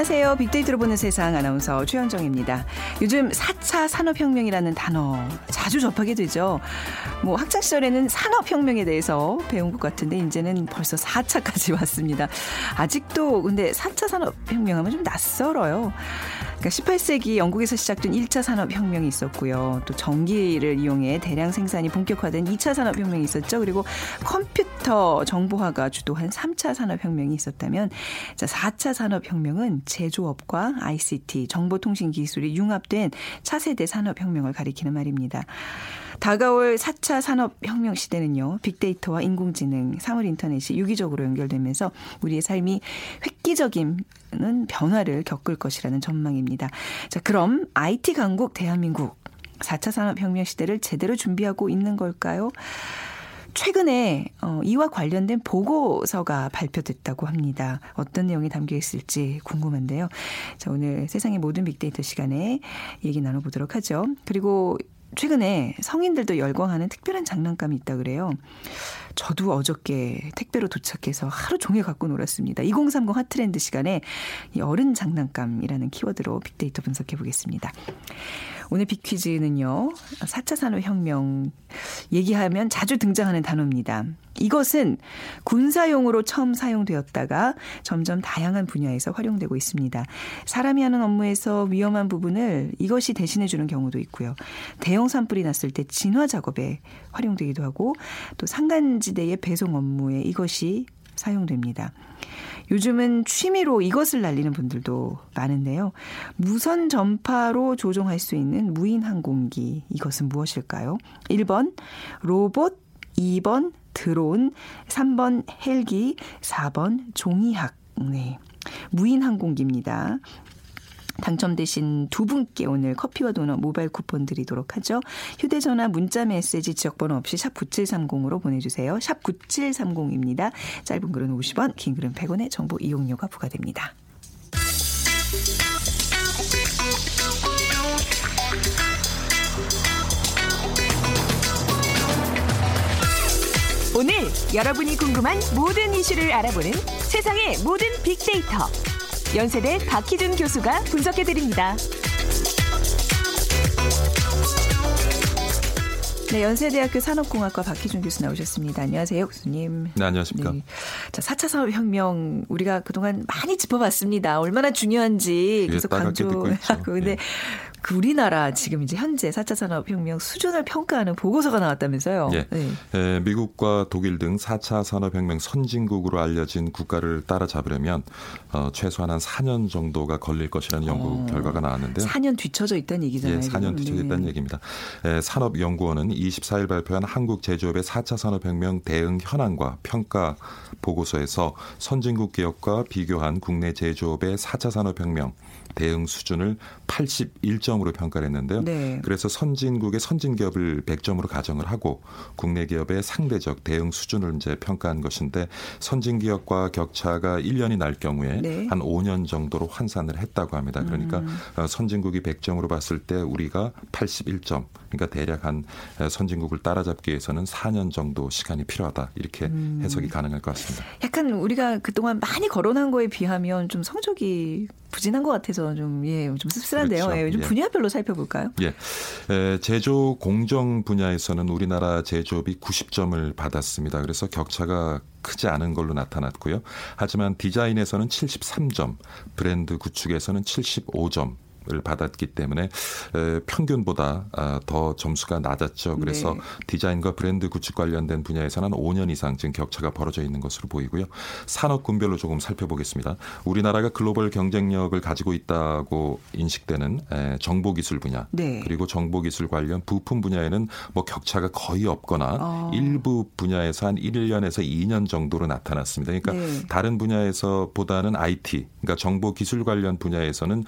안녕하세요. 빅데이터로 보는 세상 아나운서 최현정입니다. 요즘 4차 산업혁명이라는 단어 자주 접하게 되죠. 뭐 학창 시절에는 산업혁명에 대해서 배운 것 같은데 이제는 벌써 4차까지 왔습니다. 아직도 근데 4차 산업혁명 하면 좀 낯설어요. 그러니까 18세기 영국에서 시작된 1차 산업혁명이 있었고요. 또 전기를 이용해 대량 생산이 본격화된 2차 산업혁명이 있었죠. 그리고 컴퓨터 정보화가 주도한 3차 산업혁명이 있었다면 자, 4차 산업혁명은 제조업과 ICT, 정보통신 기술이 융합된 차세대 산업혁명을 가리키는 말입니다. 다가올 4차 산업혁명 시대는요, 빅데이터와 인공지능, 사물 인터넷이 유기적으로 연결되면서 우리의 삶이 획기적인 변화를 겪을 것이라는 전망입니다. 자, 그럼 IT 강국 대한민국 4차 산업혁명 시대를 제대로 준비하고 있는 걸까요? 최근에 어, 이와 관련된 보고서가 발표됐다고 합니다. 어떤 내용이 담겨 있을지 궁금한데요. 자, 오늘 세상의 모든 빅데이터 시간에 얘기 나눠보도록 하죠. 그리고 최근에 성인들도 열광하는 특별한 장난감이 있다 그래요. 저도 어저께 택배로 도착해서 하루 종일 갖고 놀았습니다. 2030 핫트렌드 시간에 이 어른 장난감이라는 키워드로 빅데이터 분석해 보겠습니다. 오늘 빅퀴즈는요. 4차 산업혁명 얘기하면 자주 등장하는 단어입니다. 이것은 군사용으로 처음 사용되었다가 점점 다양한 분야에서 활용되고 있습니다. 사람이 하는 업무에서 위험한 부분을 이것이 대신해 주는 경우도 있고요. 대형 산불이 났을 때 진화 작업에 활용되기도 하고 또 산간지대의 배송 업무에 이것이 사용됩니다. 요즘은 취미로 이것을 날리는 분들도 많은데요. 무선 전파로 조종할 수 있는 무인 항공기 이것은 무엇일까요? 1번 로봇, 2번 드론, 3번 헬기, 4번 종이학. 네. 무인 항공기입니다. 당첨되신 두 분께 오늘 커피와 도넛 모바일 쿠폰 드리도록 하죠. 휴대전화 문자 메시지 지역번호 없이 샵 9730으로 보내주세요. 샵 9730입니다. 짧은 글은 50원, 긴 글은 100원의 정보 이용료가 부과됩니다. 오늘 여러분이 궁금한 모든 이슈를 알아보는 세상의 모든 빅데이터. 연세대 박희준 교수가 분석해 드립니다. 네, 연세대학교 산업공학과 박희준 교수 나오셨습니다. 안녕하세요, 교수님. 네, 안녕하십니까. 네. 자, 4차 산업혁명 우리가 그동안 많이 짚어봤습니다. 얼마나 중요한지 계속 강조하고. 근데 네. 그 우리나라 지금 이제 현재 4차 산업혁명 수준을 평가하는 보고서가 나왔다면서요. 예. 네. 에, 미국과 독일 등 4차 산업혁명 선진국으로 알려진 국가를 따라잡으려면 어, 최소한 한 4년 정도가 걸릴 것이라는 연구 어, 결과가 나왔는데요. 4년 뒤쳐져 있다는 얘기잖아요. 예, 4년 뒤쳐져 있다는 네. 얘기입니다. 에, 산업연구원은 24일 발표한 한국 제조업의 4차 산업혁명 대응 현황과 평가 보고서에서 선진국 기업과 비교한 국내 제조업의 4차 산업혁명 대응 수준을 81점으로 평가를 했는데요. 네. 그래서 선진국의 선진 기업을 100점으로 가정을 하고 국내 기업의 상대적 대응 수준을 이제 평가한 것인데 선진 기업과 격차가 1년이 날 경우에 네. 한 5년 정도로 환산을 했다고 합니다. 그러니까 음. 어, 선진국이 100점으로 봤을 때 우리가 81점. 그러니까 대략 한 어, 선진국을 따라잡기 위해서는 4년 정도 시간이 필요하다. 이렇게 음. 해석이 가능할 것 같습니다. 약간 우리가 그동안 많이 거론한 거에 비하면 좀 성적이 부진한 것 같아서 좀, 예, 좀 씁쓸한데요. 그렇죠. 예, 좀 예. 분야별로 살펴볼까요? 예. 에, 제조 공정 분야에서는 우리나라 제조업이 90점을 받았습니다. 그래서 격차가 크지 않은 걸로 나타났고요. 하지만 디자인에서는 73점, 브랜드 구축에서는 75점, 을 받았기 때문에 평균보다 아, 더 점수가 낮았죠. 그래서 네. 디자인과 브랜드 구축 관련된 분야에서는 5년 이상 지금 격차가 벌어져 있는 것으로 보이고요. 산업 군별로 조금 살펴보겠습니다. 우리나라가 글로벌 경쟁력을 가지고 있다고 인식되는 정보기술 분야 네. 그리고 정보기술 관련 부품 분야에는 뭐 격차가 거의 없거나 어. 일부 분야에서 한 1년에서 2년 정도로 나타났습니다. 그러니까 네. 다른 분야에서 보다는 IT, 그러니까 정보기술 관련 분야에서는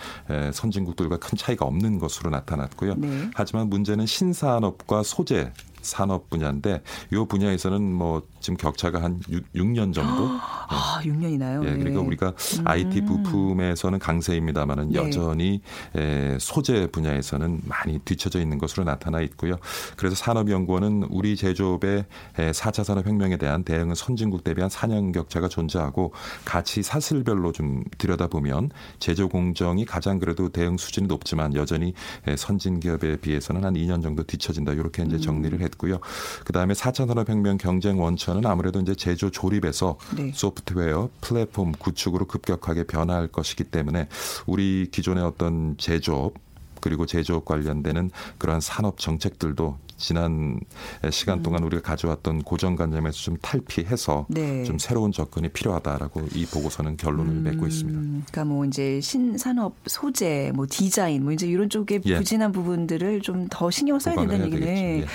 선진국 선진국들과 큰 차이가 없는 것으로 나타났고요. 네. 하지만 문제는 신산업과 소재 산업 분야인데 이 분야에서는 뭐 지금 격차가 한 6, 년 정도. 아, 6년이나요? 예, 그러니까 우리가 음. IT 부품에서는 강세입니다만은 네. 여전히 에, 소재 분야에서는 많이 뒤처져 있는 것으로 나타나 있고요. 그래서 산업연구원은 우리 제조업의 4차 산업혁명에 대한 대응은 선진국 대비 한 4년 격차가 존재하고 같이 사슬별로 좀 들여다보면 제조 공정이 가장 그래도 대응 수준이 높지만 여전히 선진 기업에 비해서는 한 2년 정도 뒤처진다. 이렇게 이제 음. 정리를 했고요. 그다음에 4차 산업혁명 경쟁 원천 은 아무래도 이제 제조 조립에서 네. 소프트웨어 플랫폼 구축으로 급격하게 변화할 것이기 때문에 우리 기존의 어떤 제조업 그리고 제조업 관련되는 그러한 산업 정책들도 지난 시간 음. 동안 우리가 가져왔던 고정관념에서 좀 탈피해서 네. 좀 새로운 접근이 필요하다라고 이 보고서는 결론을 음, 맺고 있습니다. 그러니까 뭐 이제 신산업 소재, 뭐 디자인, 뭐 이제 이런 쪽에 예. 부진한 부분들을 좀 더 신경 써야 된다는 얘기네. 예.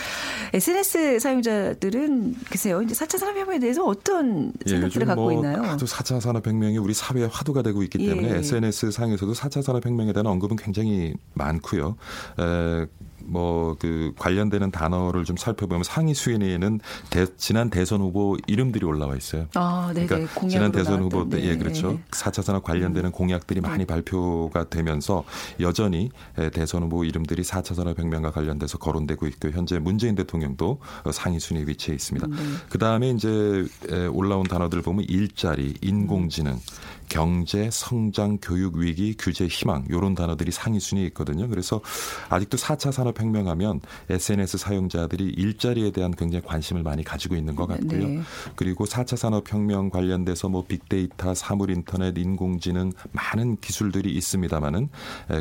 SNS 사용자들은 글쎄요, 이제 4차 산업혁명에 대해서 어떤 예, 생각들을 갖고 뭐 있나요? 아주 4차 산업혁명이 우리 사회의 화두가 되고 있기 때문에 예. SNS 상에서도 4차 산업혁명에 대한 언급은 굉장히 많고요. 에, 뭐 그 관련되는 단어를 좀 살펴보면 상위 수위에는 대, 지난 대선 후보 이름들이 올라와 있어요. 아, 네 그러니까 지난 대선 후보 때, 네. 예, 그렇죠. 4차 산업 관련되는 음. 공약들이 많이 네. 발표가 되면서 여전히 대선 후보 이름들이 4차 산업혁명과 관련돼서 거론되고 있고 현재 문재인 대통령도 상위 순위 위치해 있습니다. 네. 그 다음에 이제 올라온 단어들 보면 일자리, 인공지능, 경제, 성장, 교육 위기, 규제, 희망 이런 단어들이 상위 순위에 있거든요. 그래서 아직도 4차 산업 혁명하면 SNS 사용자들이 일자리에 대한 굉장히 관심을 많이 가지고 있는 것 같고요. 네. 그리고 4차 산업혁명 관련돼서 뭐 빅데이터, 사물인터넷, 인공지능 많은 기술들이 있습니다만은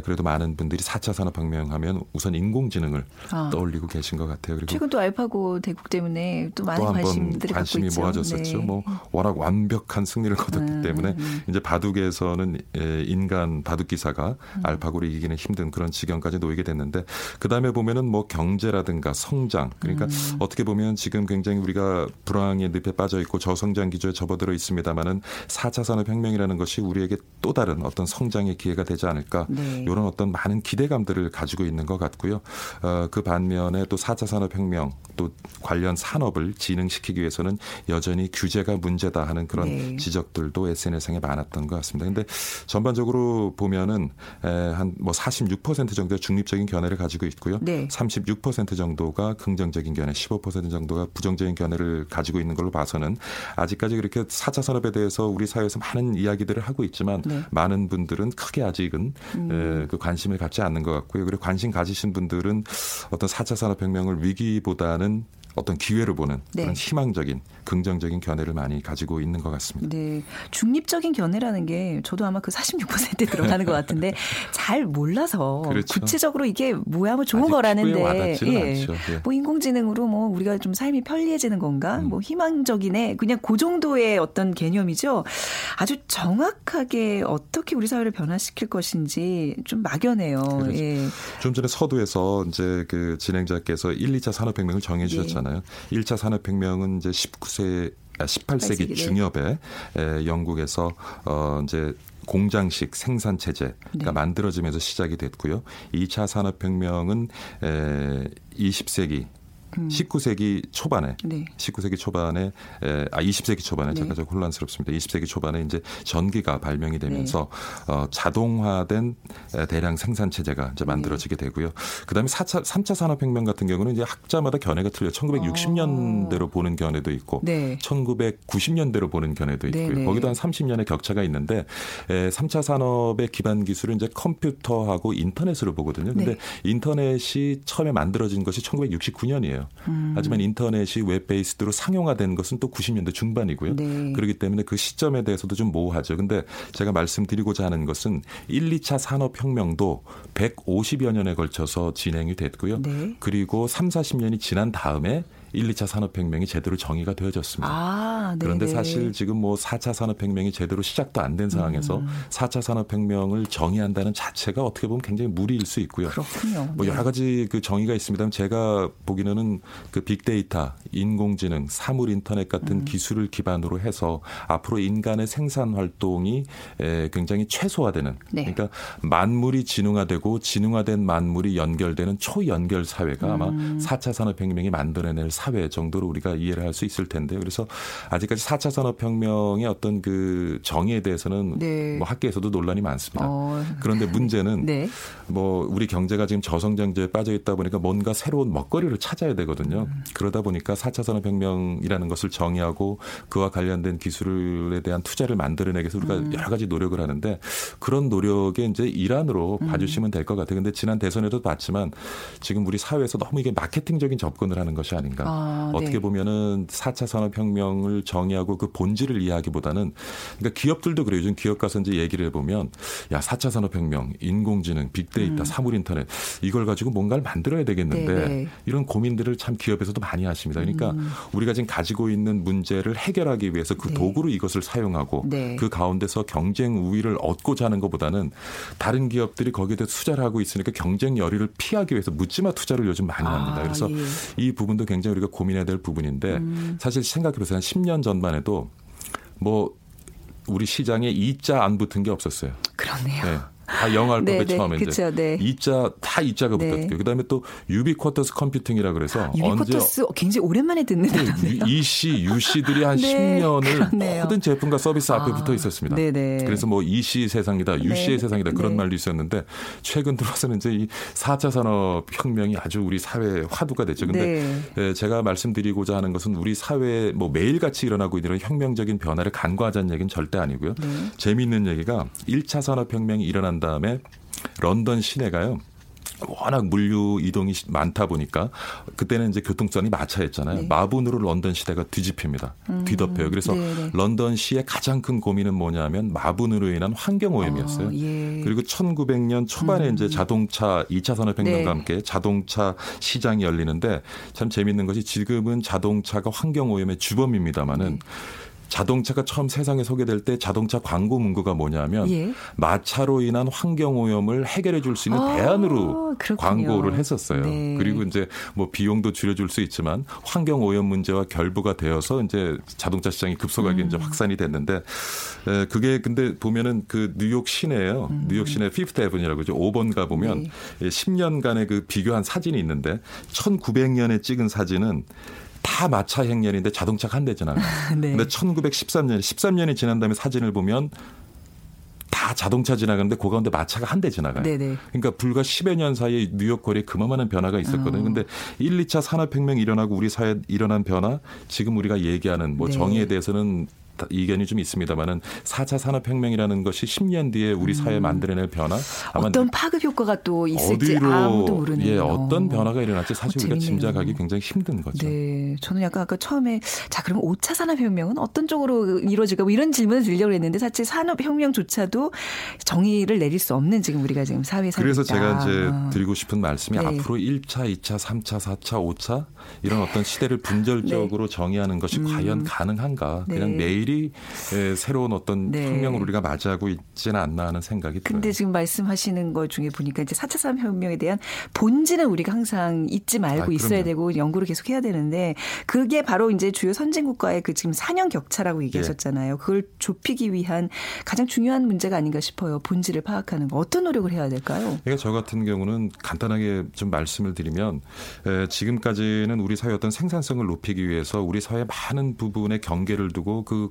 그래도 많은 분들이 4차 산업혁명 하면 우선 인공지능을 아. 떠올리고 계신 것 같아요. 그리고 최근 또 알파고 대국 때문에 또 많은 또 관심들이 관심이 모아졌었죠. 네. 뭐 워낙 완벽한 승리를 거뒀기 음, 때문에 음. 이제 바둑에서는 인간 바둑 기사가 음. 알파고를 이기기는 힘든 그런 지경까지 놓이게 됐는데 그 다음에 보면은 뭐 경제라든가 성장 그러니까 음. 어떻게 보면 지금 굉장히 우리가 불황의 늪에 빠져 있고 저성장 기조에 접어들어 있습니다만은 4차 산업 혁명이라는 것이 우리에게 또 다른 어떤 성장의 기회가 되지 않을까 네. 이런 어떤 많은 기대감들을 가지고 있는 것 같고요. 어, 그 반면에 또 4차 산업 혁명 또 관련 산업을 진흥시키기 위해서는 여전히 규제가 문제다 하는 그런 네. 지적들도 SNS상에 많았 많았던 것 같습니다. 근데 전반적으로 보면은 한 뭐 46% 정도의 중립적인 견해를 가지고 있고요. 네. 36% 정도가 긍정적인 견해, 15% 정도가 부정적인 견해를 가지고 있는 걸로 봐서는 아직까지 그렇게 4차 산업에 대해서 우리 사회에서 많은 이야기들을 하고 있지만 네. 많은 분들은 크게 아직은 음. 그 관심을 갖지 않는 것 같고요. 그리고 관심 가지신 분들은 어떤 4차 산업혁명을 위기보다는 어떤 기회를 보는 네. 그런 희망적인 긍정적인 견해를 많이 가지고 있는 것 같습니다. 네. 중립적인 견해라는 게 저도 아마 그 46%에 들어가는 것 같은데 잘 몰라서 그렇죠. 구체적으로 이게 뭐야 뭐 좋은 거라는데 예. 예. 뭐 인공지능으로 뭐 우리가 좀 삶이 편리해지는 건가? 음. 뭐 희망적이네. 그냥 그 정도의 어떤 개념이죠. 아주 정확하게 어떻게 우리 사회를 변화시킬 것인지 좀 막연해요. 그렇죠. 예. 좀 전에 서두에서 이제 그 진행자께서 1, 2차 산업혁명을 정해 주셨잖아요. 있잖아요. 1차 산업혁명은 이제 19세 18세기 아, 중엽에 에, 영국에서 어 이제 공장식 생산 체제가 네. 만들어지면서 시작이 됐고요. 2차 산업 혁명은 에 20세기 음. 19세기 초반에 네. 19세기 초반에 에, 아 20세기 초반에 네. 잠깐 좀 혼란스럽습니다. 20세기 초반에 이제 전기가 발명이 되면서 네. 어, 자동화된 대량 생산 체제가 이제 네. 만들어지게 되고요. 그다음에 4차 3차 산업 혁명 같은 경우는 이제 학자마다 견해가 틀려. 1960년대로 어. 보는 견해도 있고 네. 1990년대로 보는 견해도 있고요. 네, 거기도 한 30년의 격차가 있는데 에, 3차 산업의 기반 기술은 이제 컴퓨터하고 인터넷으로 보거든요. 근데 인터넷이 처음에 만들어진 것이 1969년이에요. 음. 하지만 인터넷이 web based로 상용화된 것은 또 90년대 중반이고요. 네. 그렇기 때문에 그 시점에 대해서도 좀 모호하죠. 근데 제가 말씀드리고자 하는 것은 1, 2차 산업혁명도 150여 년에 걸쳐서 진행이 됐고요. 네. 그리고 3, 40년이 지난 다음에 1, 2차 산업혁명이 제대로 정의가 되어졌습니다. 아, 그런데 사실 지금 뭐 4차 산업혁명이 제대로 시작도 안 된 상황에서 음. 4차 산업혁명을 정의한다는 자체가 어떻게 보면 굉장히 무리일 수 있고요. 그렇군요. 뭐 여러 가지 그 정의가 있습니다만 제가 보기에는 그 빅데이터, 인공지능, 사물 인터넷 같은 음. 기술을 기반으로 해서 앞으로 인간의 생산 활동이 굉장히 최소화되는 네. 그러니까 만물이 진흥화되고 진흥화된 만물이 연결되는 초연결 사회가 음. 아마 4차 산업혁명이 만들어낼 사회 정도로 우리가 이해를 할 수 있을 텐데요. 그래서 아직까지 4차 산업혁명의 어떤 그 정의에 대해서는 네. 뭐 학계에서도 논란이 많습니다. 어. 그런데 문제는 네. 뭐 우리 경제가 지금 저성장제에 빠져 있다 보니까 뭔가 새로운 먹거리를 찾아야 되거든요. 음. 그러다 보니까 4차 산업혁명이라는 것을 정의하고 그와 관련된 기술에 대한 투자를 만들어내기 위해서 우리가 음. 여러 가지 노력을 하는데 그런 노력의 이제 일환으로 음. 봐주시면 될 것 같아요. 근데 지난 대선에도 봤지만 지금 우리 사회에서 너무 이게 마케팅적인 접근을 하는 것이 아닌가. 아, 네. 어떻게 보면은 4차 산업혁명을 정의하고 그 본질을 이해하기보다는 그러니까 기업들도 그래요. 요즘 기업 가서 이제 얘기를 해보면 야 4차 산업혁명, 인공지능, 빅데이터, 음. 사물인터넷 이걸 가지고 뭔가를 만들어야 되겠는데 네네. 네. 이런 고민들을 참 기업에서도 많이 하십니다. 그러니까 음. 우리가 지금 가지고 있는 문제를 해결하기 위해서 그 네. 도구로 이것을 사용하고 네. 그 가운데서 경쟁 우위를 얻고자 하는 것보다는 다른 기업들이 거기에 대해 투자를 하고 있으니까 경쟁 열위를 피하기 위해서 묻지마 투자를 요즘 많이 합니다. 아, 그래서 예. 이 부분도 굉장히 우리가 고민해야 될 부분인데 음. 사실 생각해보세요. 한 10년 전만 해도 뭐 우리 시장에 E자 안 붙은 게 없었어요. 그렇네요. 네. 다 영어 알파벳 네, 네, 처음에 그쵸, 이제 네. E자 다 E자가 네. 붙었고요. 그다음에 또 유비쿼터스 컴퓨팅이라 그래서 유비쿼터스 언제 굉장히 오랜만에 듣는 단어네요. E씨, U씨들이 한 네, 10년을 그렇네요. 모든 제품과 서비스 앞에 아, 붙어 있었습니다. 네네. 그래서 뭐 E씨 세상이다, U씨의 세상이다 그런 말도 있었는데 최근 들어서는 이제 이 4차 산업 혁명이 아주 우리 사회에 화두가 됐죠. 근데 예, 제가 말씀드리고자 하는 것은 우리 사회에 뭐 매일같이 일어나고 있는 혁명적인 변화를 간과하자는 얘기는 절대 아니고요. 재미있는 얘기가 1차 산업 혁명이 일어난 난 다음에 런던 시내가요. 워낙 물류 이동이 많다 보니까 그때는 이제 교통선이 마차였잖아요. 네. 마분으로 런던 시대가 뒤집힙니다. 음. 뒤덮여요. 그래서 네네. 네. 런던 시의 가장 큰 고민은 뭐냐면 마분으로 인한 환경 오염이었어요. 어, 예. 그리고 1900년 초반에 음. 이제 자동차 2차 산업 혁명과 네. 함께 자동차 시장이 열리는데 참 재밌는 것이 지금은 자동차가 환경 오염의 주범입니다마는 네. 자동차가 처음 세상에 소개될 때 자동차 광고 문구가 뭐냐면 예. 마차로 인한 환경 오염을 해결해 줄 수 있는 아, 대안으로 그렇군요. 광고를 했었어요. 네. 그리고 이제 뭐 비용도 줄여줄 수 있지만 환경 오염 문제와 결부가 되어서 이제 자동차 시장이 급속하게 음. 이제 확산이 됐는데 에, 그게 근데 보면은 그 뉴욕 시내예요. 음. 뉴욕 시내 피프트 에븐이라고 이제 5번 가 보면 네. 10년간의 그 비교한 사진이 있는데 1900년에 찍은 사진은 다 마차 행렬인데 자동차가 한대 지나가요. 네. 근데 1913년, 13년이 지난 다음에 사진을 보면 다 자동차 지나가는데 그 가운데 마차가 한 대 지나가요. 네네. 그러니까 불과 10여 년 사이에 뉴욕 거리에 그만한 변화가 있었거든요. 어. 근데 1, 2차 산업혁명 일어나고 우리 사회에 일어난 변화 지금 우리가 얘기하는 뭐 네. 정의에 대해서는 이견이 좀 있습니다만은 4차 산업혁명이라는 것이 10년 뒤에 우리 사회에 음. 만들어낼 변화 아마 어떤 파급 효과가 또 있을지 아무도 모르는 예, 어떤 변화가 일어날지 사실 어, 우리가 짐작하기 굉장히 힘든 거죠. 네. 저는 약간 아까 처음에 자, 그럼 5차 산업혁명은 어떤 쪽으로 이루어질까 뭐 이런 질문을 드리려고 했는데 사실 산업혁명조차도 정의를 내릴 수 없는 지금 우리가 지금 사회에 살고 그래서 제가 이제 어. 드리고 싶은 말씀이 네. 앞으로 1차, 2차, 3차, 4차, 5차 이런 어떤 시대를 분절적으로 네. 정의하는 것이 음. 과연 가능한가? 그냥 네. 매일 일이 새로운 어떤 네. 혁명을 우리가 맞이하고 있지는 않나 하는 생각이 들어요. 근데 지금 말씀하시는 것 중에 보니까 이제 4차 산업혁명에 대한 본질은 우리가 항상 잊지 말고 아, 있어야 되고 연구를 계속 해야 되는데 그게 바로 이제 주요 선진국과의 그 지금 4년 격차라고 얘기하셨잖아요. 예. 그걸 좁히기 위한 가장 중요한 문제가 아닌가 싶어요. 본질을 파악하는 거 어떤 노력을 해야 될까요? 그러니까 저 같은 경우는 간단하게 좀 말씀을 드리면 에, 지금까지는 우리 사회 어떤 생산성을 높이기 위해서 우리 사회 많은 부분에 경계를 두고 그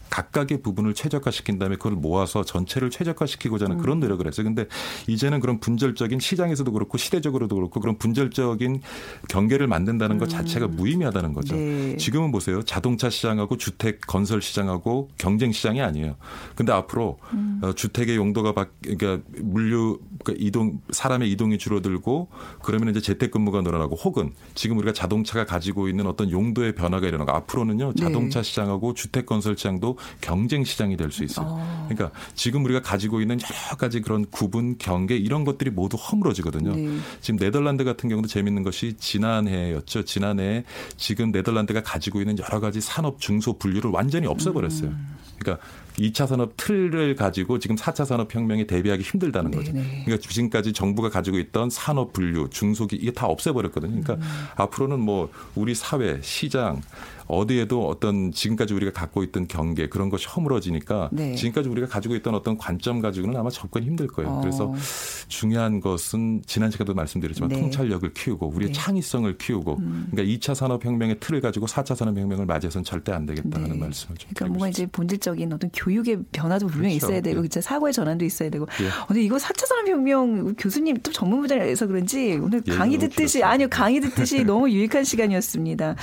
각각의 부분을 최적화시킨 다음에 그걸 모아서 전체를 최적화시키고자 하는 그런 음. 노력을 했어요. 근데 이제는 그런 분절적인 시장에서도 그렇고 시대적으로도 그렇고 그런 분절적인 경계를 만든다는 것 자체가 음. 무의미하다는 거죠. 네. 지금은 보세요. 자동차 시장하고 주택 건설 시장하고 경쟁 시장이 아니에요. 근데 앞으로 음. 어, 주택의 용도가 바, 그러니까 물류 그러니까 이동 사람의 이동이 줄어들고 그러면 이제 재택근무가 늘어나고 혹은 지금 우리가 자동차가 가지고 있는 어떤 용도의 변화가 일어나고 앞으로는요. 네. 자동차 네. 시장하고 주택 건설 시장도 경쟁 시장이 될 수 있어요. 어. 그러니까 지금 우리가 가지고 있는 여러 가지 그런 구분, 경계 이런 것들이 모두 허물어지거든요. 네. 지금 네덜란드 같은 경우도 재밌는 것이 지난해였죠. 지난해 지금 네덜란드가 가지고 있는 여러 가지 산업 중소 분류를 완전히 없애버렸어요. 음. 그러니까 2차 산업 틀을 가지고 지금 4차 산업 혁명에 대비하기 힘들다는 거죠. 네네. 그러니까 지금까지 정부가 가지고 있던 산업 분류, 중소기 이게 다 없애버렸거든요. 그러니까 음. 앞으로는 뭐 우리 사회, 시장 어디에도 어떤 지금까지 우리가 갖고 있던 경계 그런 것이 허물어지니까 네. 지금까지 우리가 가지고 있던 어떤 관점 가지고는 아마 접근이 힘들 거예요. 어. 그래서 중요한 것은 지난 시간에도 말씀드렸지만 네. 통찰력을 키우고 우리의 네. 창의성을 키우고 음. 그러니까 2차 산업혁명의 틀을 가지고 4차 산업혁명을 맞이해서는 절대 안 되겠다는 네. 말씀을 좀 그러니까 뭔가 이제 본질적인 어떤 교육의 변화도 분명히 그렇죠. 있어야 되고 네. 사고의 전환도 있어야 되고 예. 근데 이거 4차 산업혁명 교수님 또 전문부장에서 그런지 오늘 강의 듣듯이 아니요 강의 듣듯이 너무 유익한 시간이었습니다.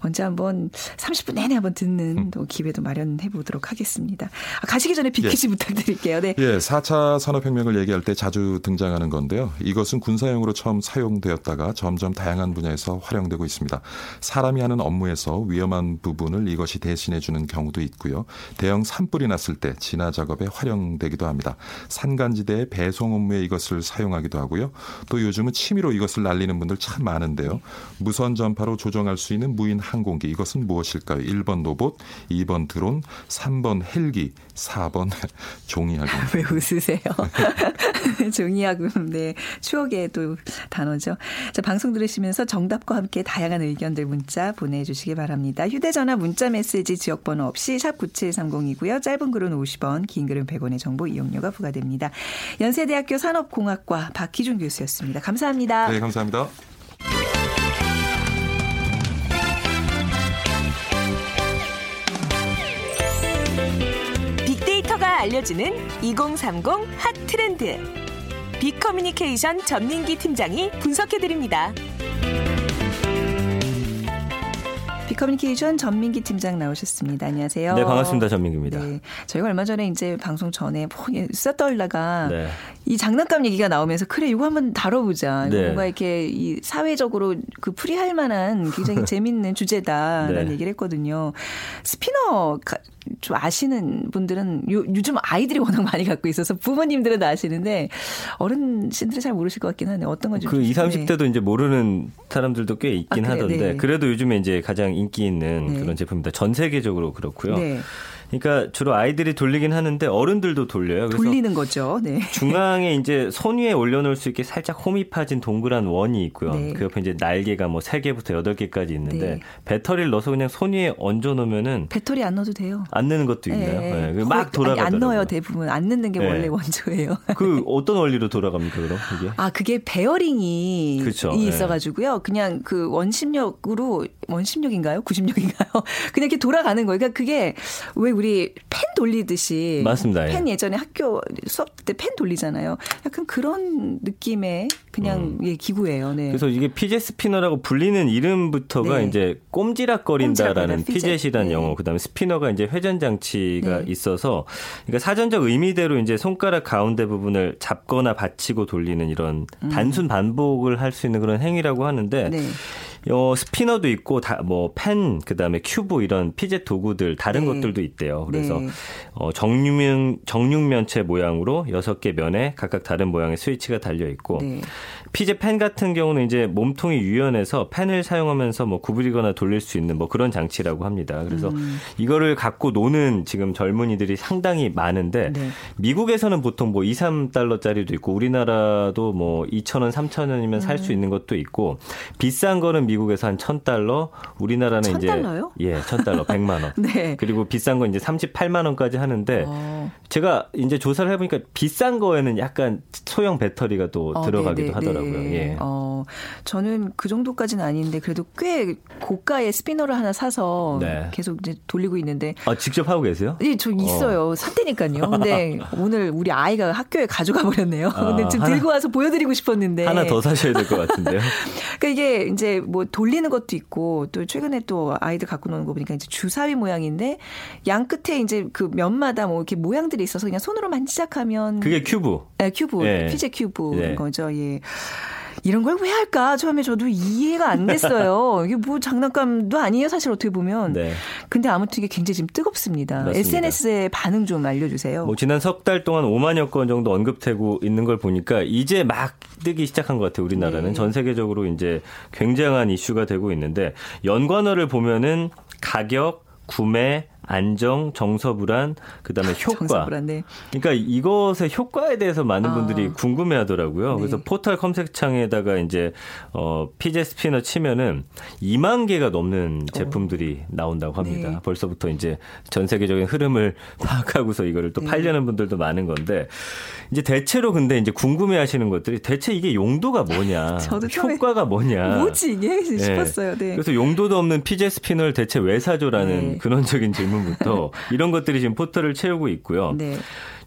언제 한번 30분 내내 한번 듣는 음. 또 기회도 마련해 보도록 하겠습니다. 아, 가시기 전에 비키지 예. 부탁드릴게요. 네. 예, 4차 산업혁명을 얘기할 때 자주 등장하는 건데요. 이것은 군사용으로 처음 사용되었다가 점점 다양한 분야에서 활용되고 있습니다. 사람이 하는 업무에서 위험한 부분을 이것이 대신해 주는 경우도 있고요. 대형 산불이 났을 때 진화 작업에 활용되기도 합니다. 산간지대의 배송 업무에 이것을 사용하기도 하고요. 또 요즘은 취미로 이것을 날리는 분들 참 많은데요. 무선 전파로 조정할 수 있는 무인 항공기 이것 은 무엇일까요? 1번 로봇, 2번 드론, 3번 헬기, 4번 종이학음. 왜 웃으세요? 종이학음, 네. 추억의 또 단어죠. 자, 방송 들으시면서 정답과 함께 다양한 의견들 문자 보내주시기 바랍니다. 휴대전화 문자 메시지 지역번호 없이 샵 9730이고요. 짧은 글은 50원, 긴 글은 100원의 정보 이용료가 부과됩니다. 연세대학교 산업공학과 박희준 교수였습니다. 감사합니다. 네, 감사합니다. 알려주는 2030 핫 트렌드. 빅커뮤니케이션 전민기 팀장이 분석해드립니다. 비커뮤니케이션 전민기 팀장 나오셨습니다. 안녕하세요. 네, 반갑습니다. 전민기입니다. 네, 저희가 얼마 전에 이제 방송 전에 뭐 써떨다가 네. 이 장난감 얘기가 나오면서 그래 이거 한번 다뤄보자. 네. 뭔가 이렇게 이 사회적으로 그 풀이할 만한 굉장히 재밌는 주제다라는 네. 얘기를 했거든요. 스피너 좀 아시는 분들은 요, 요즘 아이들이 워낙 많이 갖고 있어서 부모님들은 아시는데 어른신들은 잘 모르실 것 같긴 하네요. 어떤 건지. 그 20, 30대도 이제 모르는 사람들도 꽤 있긴 아, 그래, 하던데 네. 그래도 요즘에 이제 가장 인기 있는 네. 그런 제품입니다. 전 세계적으로 그렇고요. 네. 그러니까 주로 아이들이 돌리긴 하는데 어른들도 돌려요. 돌리는 거죠. 네. 중앙에 이제 손 위에 올려놓을 수 있게 살짝 홈이 파진 동그란 원이 있고요. 네. 그 옆에 이제 날개가 뭐 3개부터 8개까지 있는데 네. 배터리를 넣어서 그냥 손 위에 얹어 놓으면은 배터리 안 넣어도 돼요. 안 넣는 것도 있나요? 네. 네. 막 돌아가요. 안 넣어요 대부분 안 넣는 게 네. 원래 원조예요. 그 어떤 원리로 돌아갑니까 그럼 이게? 아 그게 베어링이 그렇죠. 네. 있어 가지고요. 그냥 그 원심력으로 원심력인가요? 구심력인가요? 그냥 이렇게 돌아가는 거예요. 그러니까 그게 왜 우리 펜 돌리듯이 맞습니다. 예. 펜 예전에 학교 수업 때 펜 돌리잖아요. 약간 그런 느낌의 그냥 음. 예, 기구예요. 네. 그래서 이게 fidget spinner라고 불리는 이름부터가 네. 이제 꼼지락거린다라는 fidget이라는 네. 영어, 그다음에 spinner가 이제 회전 장치가 네. 있어서 그러니까 사전적 의미대로 이제 손가락 가운데 부분을 잡거나 받치고 돌리는 이런 음. 단순 반복을 할 수 있는 그런 행위라고 하는데 네. 어, spinner도 있고 다 뭐 펜 그다음에 큐브 이런 fidget 도구들 다른 네. 것들도 있대요. 그래서 네. 어, 정육면 정육면체 모양으로 여섯 개 면에 각각 다른 모양의 스위치가 달려 있고 네. 피제 펜 같은 경우는 이제 몸통이 유연해서 펜을 사용하면서 뭐 구부리거나 돌릴 수 있는 뭐 그런 장치라고 합니다. 그래서 음. 이거를 갖고 노는 지금 젊은이들이 상당히 많은데 네. 미국에서는 보통 뭐 2, 3달러짜리도 있고 우리나라도 뭐 2,000원, 3,000원이면 음. 살수 있는 것도 있고 비싼 거는 미 국에서 한 1,000달러, 우리나라는 1 0달러요 이제 예, 1,000달러, 100만 원. 네. 그리고 비싼 건 이제 38만 원까지 하는데 어. 제가 이제 조사를 해 보니까 비싼 거에는 약간 소형 배터리가 또 어, 들어가기도 네네, 하더라고요. 하더라고요. 네. 예. 어, 저는 그 정도까지는 아닌데 그래도 꽤 고가의 스피너를 하나 사서 네. 계속 이제 돌리고 있는데. 아 직접 하고 계세요? 예, 저 있어요. 어. 샀다니까요. 근데 오늘 우리 아이가 학교에 가져가 버렸네요. 아, 근데 지금 하나, 들고 와서 보여드리고 싶었는데 하나 더 사셔야 될 것 같은데요. 그러니까 이게 이제 뭐 돌리는 것도 있고 또 최근에 또 아이들 갖고 노는 거 보니까 이제 주사위 모양인데 양 끝에 이제 그 면마다 뭐 이렇게 모양들이 있어서 그냥 손으로 만지작하면 그게 큐브. 네, 큐브. 네. fidget cube인 네. 거죠. 예. 이런 걸 왜 할까? 처음에 저도 이해가 안 됐어요. 이게 뭐 장난감도 아니에요, 사실 어떻게 보면. 네. 근데 아무튼 이게 굉장히 지금 뜨겁습니다. 맞습니다. SNS의 반응 좀 알려주세요. 뭐 지난 석 달 동안 5만여 건 정도 언급되고 있는 걸 보니까 이제 막 뜨기 시작한 것 같아요. 우리나라는 네. 전 세계적으로 이제 굉장한 이슈가 되고 있는데 연관어를 보면은 가격, 구매, 안정, 정서 불안, 그다음에 효과. 정서불안, 네. 그러니까 이것의 효과에 대해서 많은 아. 분들이 궁금해 하더라고요. 네. 그래서 포털 검색창에다가 이제 어 피제 스피너 치면은 2만 개가 넘는 제품들이 오. 나온다고 합니다. 네. 벌써부터 이제 전 세계적인 흐름을 파악하고서 이거를 또 네. 팔려는 분들도 많은 건데 이제 대체로 근데 이제 궁금해 하시는 것들이 대체 이게 용도가 뭐냐, 효과가 뭐냐, 뭐지 이게 싶었어요. 네. 그래서 용도도 없는 피제 스피너를 대체 왜 사줘라는 네. 근원적인 질문 부터 이런 것들이 지금 포털을 채우고 있고요. 네.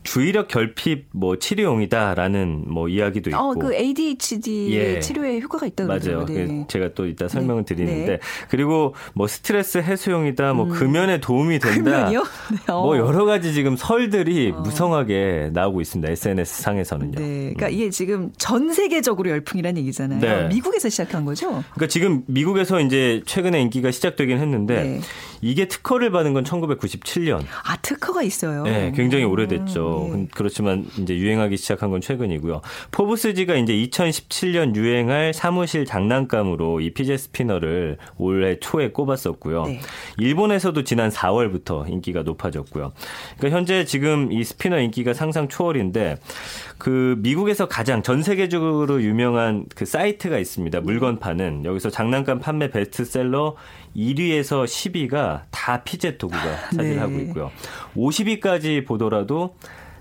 주의력 결핍 뭐 치료용이다라는 뭐 이야기도 있고. 어, 그 ADHD 예. 치료에 효과가 있다고 맞아요. 네. 제가 또 이따 설명을 네. 드리는데 네. 그리고 뭐 스트레스 해소용이다, 뭐 음. 금연에 도움이 된다. 금연이요? 네. 어. 뭐 여러 가지 지금 설들이 어. 무성하게 나오고 있습니다. SNS 상에서는요. 네. 그러니까 음. 이게 지금 전 세계적으로 열풍이라는 얘기잖아요. 네. 미국에서 시작한 거죠? 그러니까 지금 미국에서 이제 최근에 인기가 시작되긴 했는데 네. 이게 특허를 받은 건 1997년. 아, 특허가 있어요. 네, 굉장히 오래됐죠. 음, 네. 그렇지만 이제 유행하기 시작한 건 최근이고요. 포브스지가 이제 2017년 유행할 사무실 장난감으로 이 fidget spinner를 올해 초에 꼽았었고요. 네. 일본에서도 지난 4월부터 인기가 높아졌고요. 그러니까 현재 지금 이 spinner 인기가 상상 초월인데 그 미국에서 가장 전 세계적으로 유명한 그 사이트가 있습니다. 물건 파는 여기서 장난감 판매 베스트셀러 1위에서 10위가 다 피젯 도구가 차지하고 네. 있고요. 50위까지 보더라도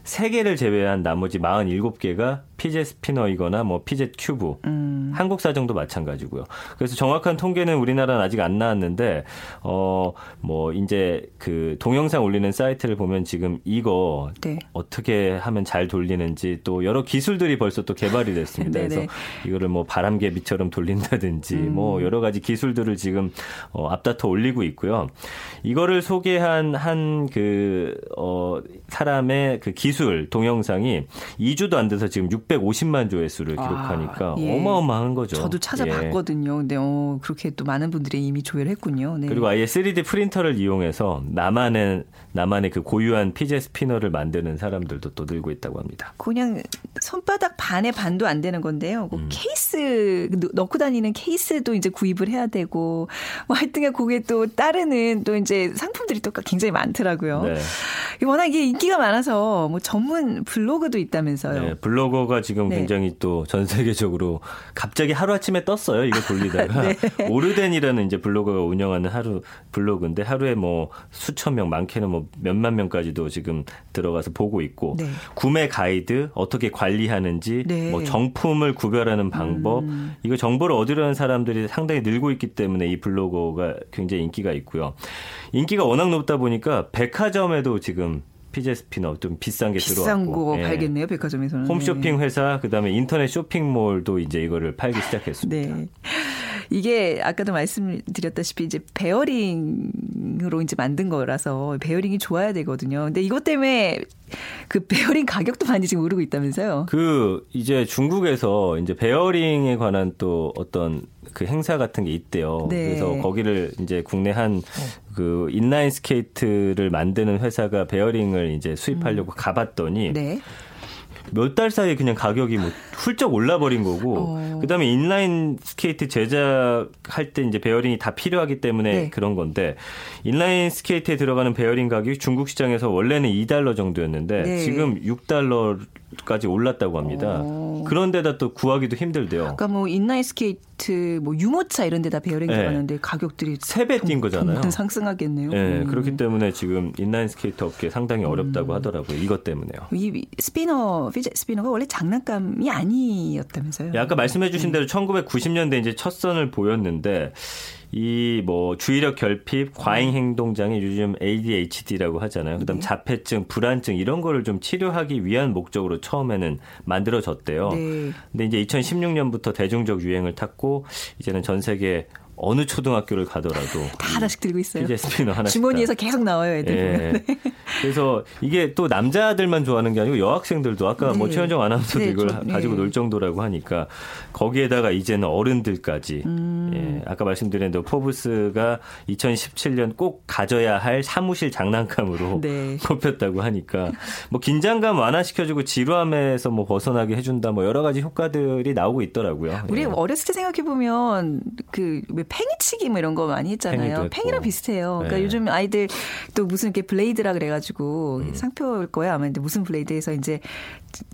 3개를 제외한 나머지 47개가 fidget spinner이거나 뭐 fidget cube, 음. 한국 사정도 마찬가지고요. 그래서 정확한 통계는 우리나라는 아직 안 나왔는데 어 뭐 이제 그 동영상 올리는 사이트를 보면 지금 이거 네. 어떻게 하면 잘 돌리는지 또 여러 기술들이 벌써 또 개발이 됐습니다. 그래서 이거를 뭐 바람개비처럼 돌린다든지 음. 뭐 여러 가지 기술들을 지금 어 앞다퉈 올리고 있고요. 이거를 소개한 한 그 어 사람의 그 기술 동영상이 2주도 안 돼서 지금 6 650만 조회수를 아, 기록하니까 아, 예. 어마어마한 거죠. 저도 찾아봤거든요. 예. 근데 어, 그렇게 또 많은 분들이 이미 조회를 했군요. 네. 그리고 아예 3D 프린터를 이용해서 나만의 나만의 그 고유한 피제 스피너를 만드는 사람들도 또 늘고 있다고 합니다. 그냥 손바닥 반의 반도 안 되는 건데요. 그 음. 케이스 넣고 다니는 케이스도 이제 구입을 해야 되고 뭐 하여튼간 그게 또 따르는 또 이제 상품들이 또 굉장히 많더라고요. 네. 워낙 이게 인기가 많아서 뭐 전문 블로그도 있다면서요. 네, 블로거가 지금 네. 굉장히 또 전 세계적으로 갑자기 하루아침에 떴어요. 이거 돌리다가 네. 오르덴이라는 이제 블로거가 운영하는 하루 블로그인데 하루에 뭐 수천 명 많게는 뭐 몇만 명까지도 지금 들어가서 보고 있고 네. 구매 가이드 어떻게 관리하는지 네. 뭐 정품을 구별하는 방법 음. 이거 정보를 얻으려는 사람들이 상당히 늘고 있기 때문에 이 블로거가 굉장히 인기가 있고요. 인기가 워낙 높다 보니까 백화점에도 지금 fidget spinner 좀 비싼 게 비싼 들어왔고. 거 예. 팔겠네요, 백화점에서는. 홈쇼핑 네. 회사, 그다음에 인터넷 쇼핑몰도 이제 이거를 팔기 시작했습니다. 네. 이게 아까도 말씀드렸다시피 이제 베어링으로 이제 만든 거라서 베어링이 좋아야 되거든요. 근데 이것 때문에 그 베어링 가격도 많이 지금 오르고 있다면서요? 그 이제 중국에서 이제 베어링에 관한 또 어떤 그 행사 같은 게 있대요. 네. 그래서 거기를 이제 국내 한 그 인라인 스케이트를 만드는 회사가 베어링을 이제 수입하려고 음. 가봤더니 네. 몇 달 사이에 그냥 가격이 뭐 훌쩍 올라버린 거고 어. 그다음에 인라인 스케이트 제작할 때 이제 베어링이 다 필요하기 때문에 네. 그런 건데 인라인 스케이트에 들어가는 베어링 가격이 중국 시장에서 원래는 2달러 정도였는데 네. 지금 6달러 까지 올랐다고 합니다. 어. 그런데다 또 구하기도 힘들대요. 그러니까 뭐 인라인 스케이트 뭐 유모차 이런 데다 베어링 들어가는데 네. 가격들이 세 배 뛴 거잖아요. 상승하겠네요. 네, 음. 그렇기 때문에 지금 인라인 스케이트 업계 상당히 어렵다고 음. 하더라고요. 이것 때문에요. 이 spinner fidget spinner가 원래 장난감이 아니었다면서요? 예, 아까 말씀해주신 대로 1990년대 이제 첫 선을 보였는데 이 뭐 주의력 결핍, 과잉 행동 장애, 요즘 ADHD라고 하잖아요. 그다음 네. 자폐증, 불안증 이런 거를 좀 치료하기 위한 목적으로 처음에는 만들어졌대요. 네. 근데 이제 2016년부터 대중적 유행을 탔고 이제는 전 세계 어느 초등학교를 가더라도 다 하나씩 들고 있어요. 피제 스피너 하나 주머니에서 계속 나와요, 애들. 네. 네. 그래서 이게 또 남자들만 좋아하는 게 아니고 여학생들도 아까 뭐 네. 뭐 최현정 아나운서도 네, 이걸 좀, 가지고 놀 정도라고 하니까 거기에다가 이제는 어른들까지 음. 예, 아까 말씀드린 대로 포브스가 2017년 꼭 가져야 할 사무실 장난감으로 네. 꼽혔다고 하니까 뭐 긴장감 완화시켜주고 지루함에서 뭐 벗어나게 해준다 뭐 여러 가지 효과들이 나오고 있더라고요. 우리 예. 어렸을 때 생각해 보면 그 팽이치기 뭐 이런 거 많이 했잖아요. 팽이랑 비슷해요. 그러니까 네. 요즘 아이들 또 무슨 이렇게 블레이드라 그래가지고 음. 상표일 거야 아마 근데 무슨 블레이드에서 이제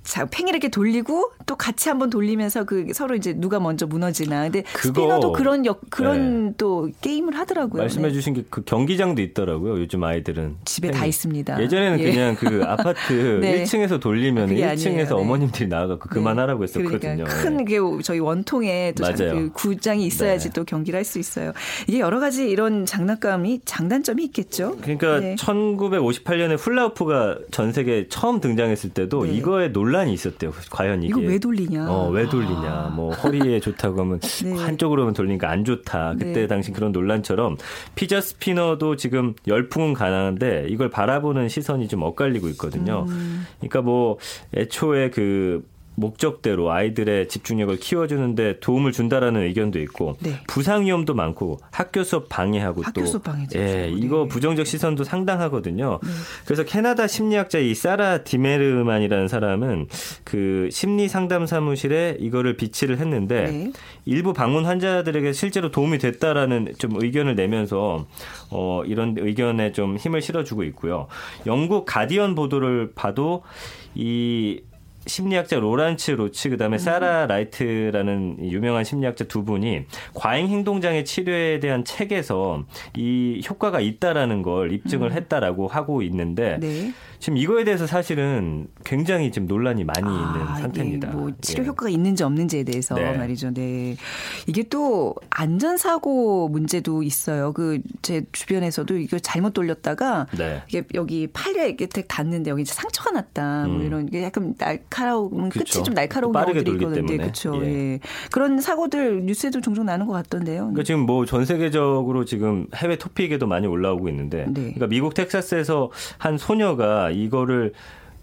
자, 팽이 이렇게 돌리고 또 같이 한번 돌리면서 그 서로 이제 누가 먼저 무너지나. 근데 그거, spinner도 그런 역 그런 네. 또 게임을 하더라고요. 말씀해 네. 주신 게그 경기장도 있더라고요. 요즘 아이들은 집에 팽이. 다 있습니다. 예전에는 예. 그냥 그 아파트 네. 1층에서 돌리면 1층에서 아니에요. 어머님들이 나가고 그만하라고 네. 했었거든요. 그러니까 큰게 예. 저희 원통에 또 그 구장이 있어야지 네. 또 경기를 할수 있어요. 이게 여러 가지 이런 장난감이 장단점이 있겠죠. 그러니까 1958년에 훌라후프가 전 세계 처음 등장했을 때도 이거에 논란이 있었대요. 과연 이게 이거 왜 돌리냐? 어, 왜 돌리냐? 아. 뭐 허리에 좋다고 하면 네. 한쪽으로만 돌리니까 안 좋다. 그때 네. 당시 그런 논란처럼 피자 스피너도 지금 열풍은 가능한데 이걸 바라보는 시선이 좀 엇갈리고 있거든요. 음. 그러니까 뭐 애초에 그 목적대로 아이들의 집중력을 키워주는데 도움을 준다라는 의견도 있고 네. 부상 위험도 많고 학교 수업 방해하고 학교 또 수업 방해죠. 예, 이거 부정적 시선도 상당하거든요. 네. 그래서 캐나다 심리학자 이 사라 디메르만이라는 사람은 그 심리 상담 사무실에 이거를 비치를 했는데 네. 일부 방문 환자들에게 실제로 도움이 됐다라는 좀 의견을 내면서 어 이런 의견에 좀 힘을 실어주고 있고요. 영국 가디언 보도를 봐도 이 심리학자 로란츠 로치 그다음에 음. 사라 라이트라는 유명한 심리학자 두 분이 과잉 행동 장애 치료에 대한 책에서 이 효과가 있다라는 걸 입증을 음. 했다라고 하고 있는데 네. 지금 이거에 대해서 사실은 굉장히 지금 논란이 많이 아, 있는 상태입니다. 뭐 치료 예. 효과가 있는지 없는지에 대해서 네. 말이죠. 네. 이게 또 안전 사고 문제도 있어요. 그 제 주변에서도 이거 잘못 돌렸다가 네. 이게 여기 팔에 이렇게 닿는데 여기 상처가 났다. 뭐 음. 뭐 이런 게 약간 날 카로운 끝이 좀 날카로운 경우들이 있거든요. 그렇죠. 예. 예. 그런 사고들 뉴스에도 종종 나는 것 같던데요. 그러니까 지금 뭐 전 세계적으로 지금 해외 토픽에도 많이 올라오고 있는데 네. 그러니까 미국 텍사스에서 한 소녀가 이거를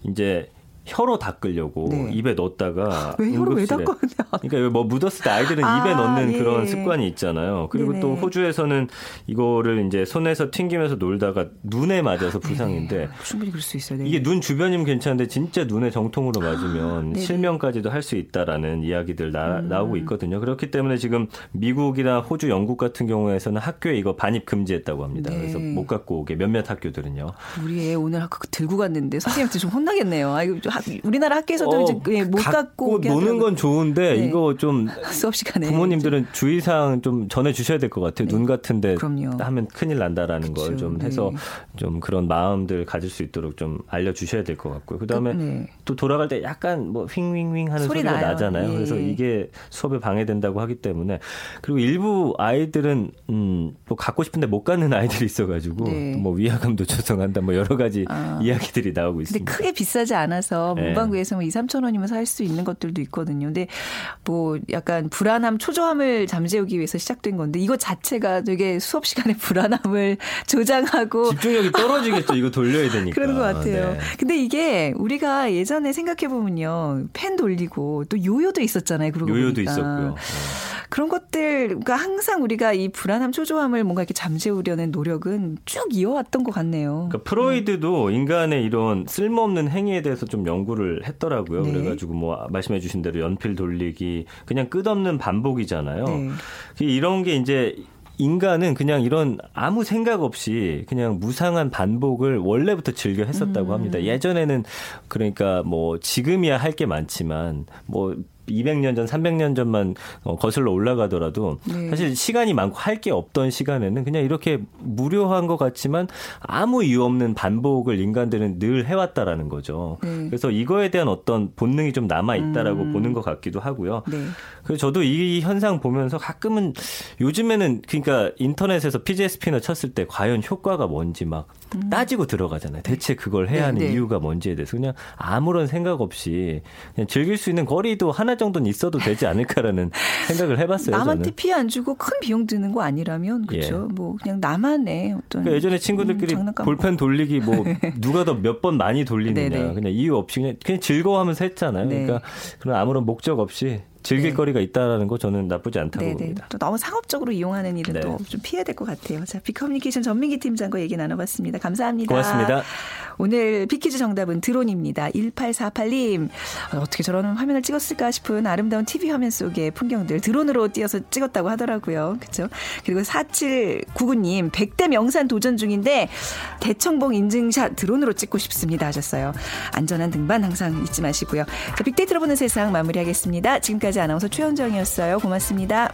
이제 혀로 닦으려고 네. 입에 넣었다가 왜 혀로 왜 닦았냐? 그러니까 뭐 묻었을 때 아이들은 아, 입에 넣는 예. 그런 습관이 있잖아요. 그리고 네네. 또 호주에서는 이거를 이제 손에서 튕기면서 놀다가 눈에 맞아서 부상인데 네네. 충분히 그럴 수 있어요. 네네. 이게 눈 주변이면 괜찮은데 진짜 눈에 정통으로 맞으면 아, 실명까지도 할 수 있다라는 이야기들 나, 음. 나오고 있거든요. 그렇기 때문에 지금 미국이나 호주, 영국 같은 경우에서는 학교에 이거 반입 금지했다고 합니다. 네. 그래서 못 갖고 오게 몇몇 학교들은요. 우리 애 오늘 학교 들고 갔는데 선생님한테 좀 혼나겠네요. 아이고 우리나라 학교에서도 어, 이제 예, 못 갖고 노는 건 좋은데 네. 이거 좀 수업 시간에 부모님들은 주의사항 좀 전해 주셔야 될 것 같아요. 네. 눈 같은데 그럼요. 하면 큰일 난다라는 걸 좀 해서 네. 좀 그런 마음들 가질 수 있도록 좀 알려 주셔야 될 것 같고요. 그다음에 그, 네. 또 돌아갈 때 약간 뭐 휘윙윙 하는 소리 가 나잖아요. 예. 그래서 이게 수업에 방해된다고 하기 때문에 그리고 일부 아이들은 음, 뭐 갖고 싶은데 못 갖는 아이들이 있어가지고 네. 뭐 위화감도 조성한다 뭐 여러 가지 아. 이야기들이 나오고 있습니다. 근데 크게 비싸지 않아서 네. 문방구에서 뭐 2, 3천 원이면 살 수 있는 것들도 있거든요. 근데 뭐 약간 불안함, 초조함을 잠재우기 위해서 시작된 건데 이거 자체가 되게 수업 시간에 불안함을 조장하고 집중력이 떨어지겠죠. 이거 돌려야 되니까. 그런 것 같아요. 네. 근데 이게 우리가 예전에 생각해 보면요. 펜 돌리고 또 요요도 있었잖아요. 그러고 요요도 보니까. 있었고요. 네. 그런 것들, 그러니까 항상 우리가 이 불안함, 초조함을 뭔가 이렇게 잠재우려는 노력은 쭉 이어왔던 것 같네요. 그러니까 프로이드도 음. 인간의 이런 쓸모없는 행위에 대해서 좀 연구를 했더라고요. 네. 그래가지고 뭐 말씀해주신 대로 연필 돌리기, 그냥 끝없는 반복이잖아요. 네. 이런 게 이제 인간은 그냥 이런 아무 생각 없이 그냥 무상한 반복을 원래부터 즐겨 했었다고 음. 합니다. 예전에는 그러니까 뭐 지금이야 할 게 많지만 뭐 200년 전, 300년 전만 어, 거슬러 올라가더라도 네. 사실 시간이 많고 할 게 없던 시간에는 그냥 이렇게 무료한 것 같지만 아무 이유 없는 반복을 인간들은 늘 해왔다라는 거죠. 네. 그래서 이거에 대한 어떤 본능이 좀 남아 있다라고 음. 보는 것 같기도 하고요. 네. 그래서 저도 이 현상 보면서 가끔은 요즘에는 그러니까 인터넷에서 PJ 스피너 쳤을 때 과연 효과가 뭔지 막 음. 따지고 들어가잖아요. 대체 그걸 해야 하는 네, 네. 이유가 뭔지에 대해서 그냥 아무런 생각 없이 그냥 즐길 수 있는 거리도 하나 정도는 있어도 되지 않을까라는 생각을 해봤어요. 남한테 저는. 피해 안 주고 큰 비용 드는 거 아니라면 그렇죠. 예. 뭐 그냥 나만의 어떤 그러니까 예전에 친구들끼리 음, 볼펜 돌리기 뭐 누가 더 몇 번 많이 돌리느냐 네네. 그냥 이유 없이 그냥, 그냥 즐거워하면서 했잖아요. 네. 그러니까 그런 아무런 목적 없이 즐길 네. 거리가 있다라는 거 저는 나쁘지 않다고 네네. 봅니다. 또 너무 상업적으로 이용하는 일은 네. 또좀 피해야 될 것 같아요. 자, 비커뮤니케이션 전민기 팀장과 얘기 나눠봤습니다. 감사합니다. 고맙습니다. 오늘 비퀴즈 정답은 드론입니다. 1848님 어떻게 저런 화면을 찍었을까 싶은 아름다운 TV 화면 속의 풍경들 드론으로 띄어서 찍었다고 하더라고요. 그렇죠? 그리고 4799님 100대 명산 도전 중인데 대청봉 인증샷 드론으로 찍고 싶습니다 하셨어요. 안전한 등반 항상 잊지 마시고요. 자, 빅데이터로 보는 세상 마무리하겠습니다. 지금까지 아나운서 최현정이었어요. 고맙습니다.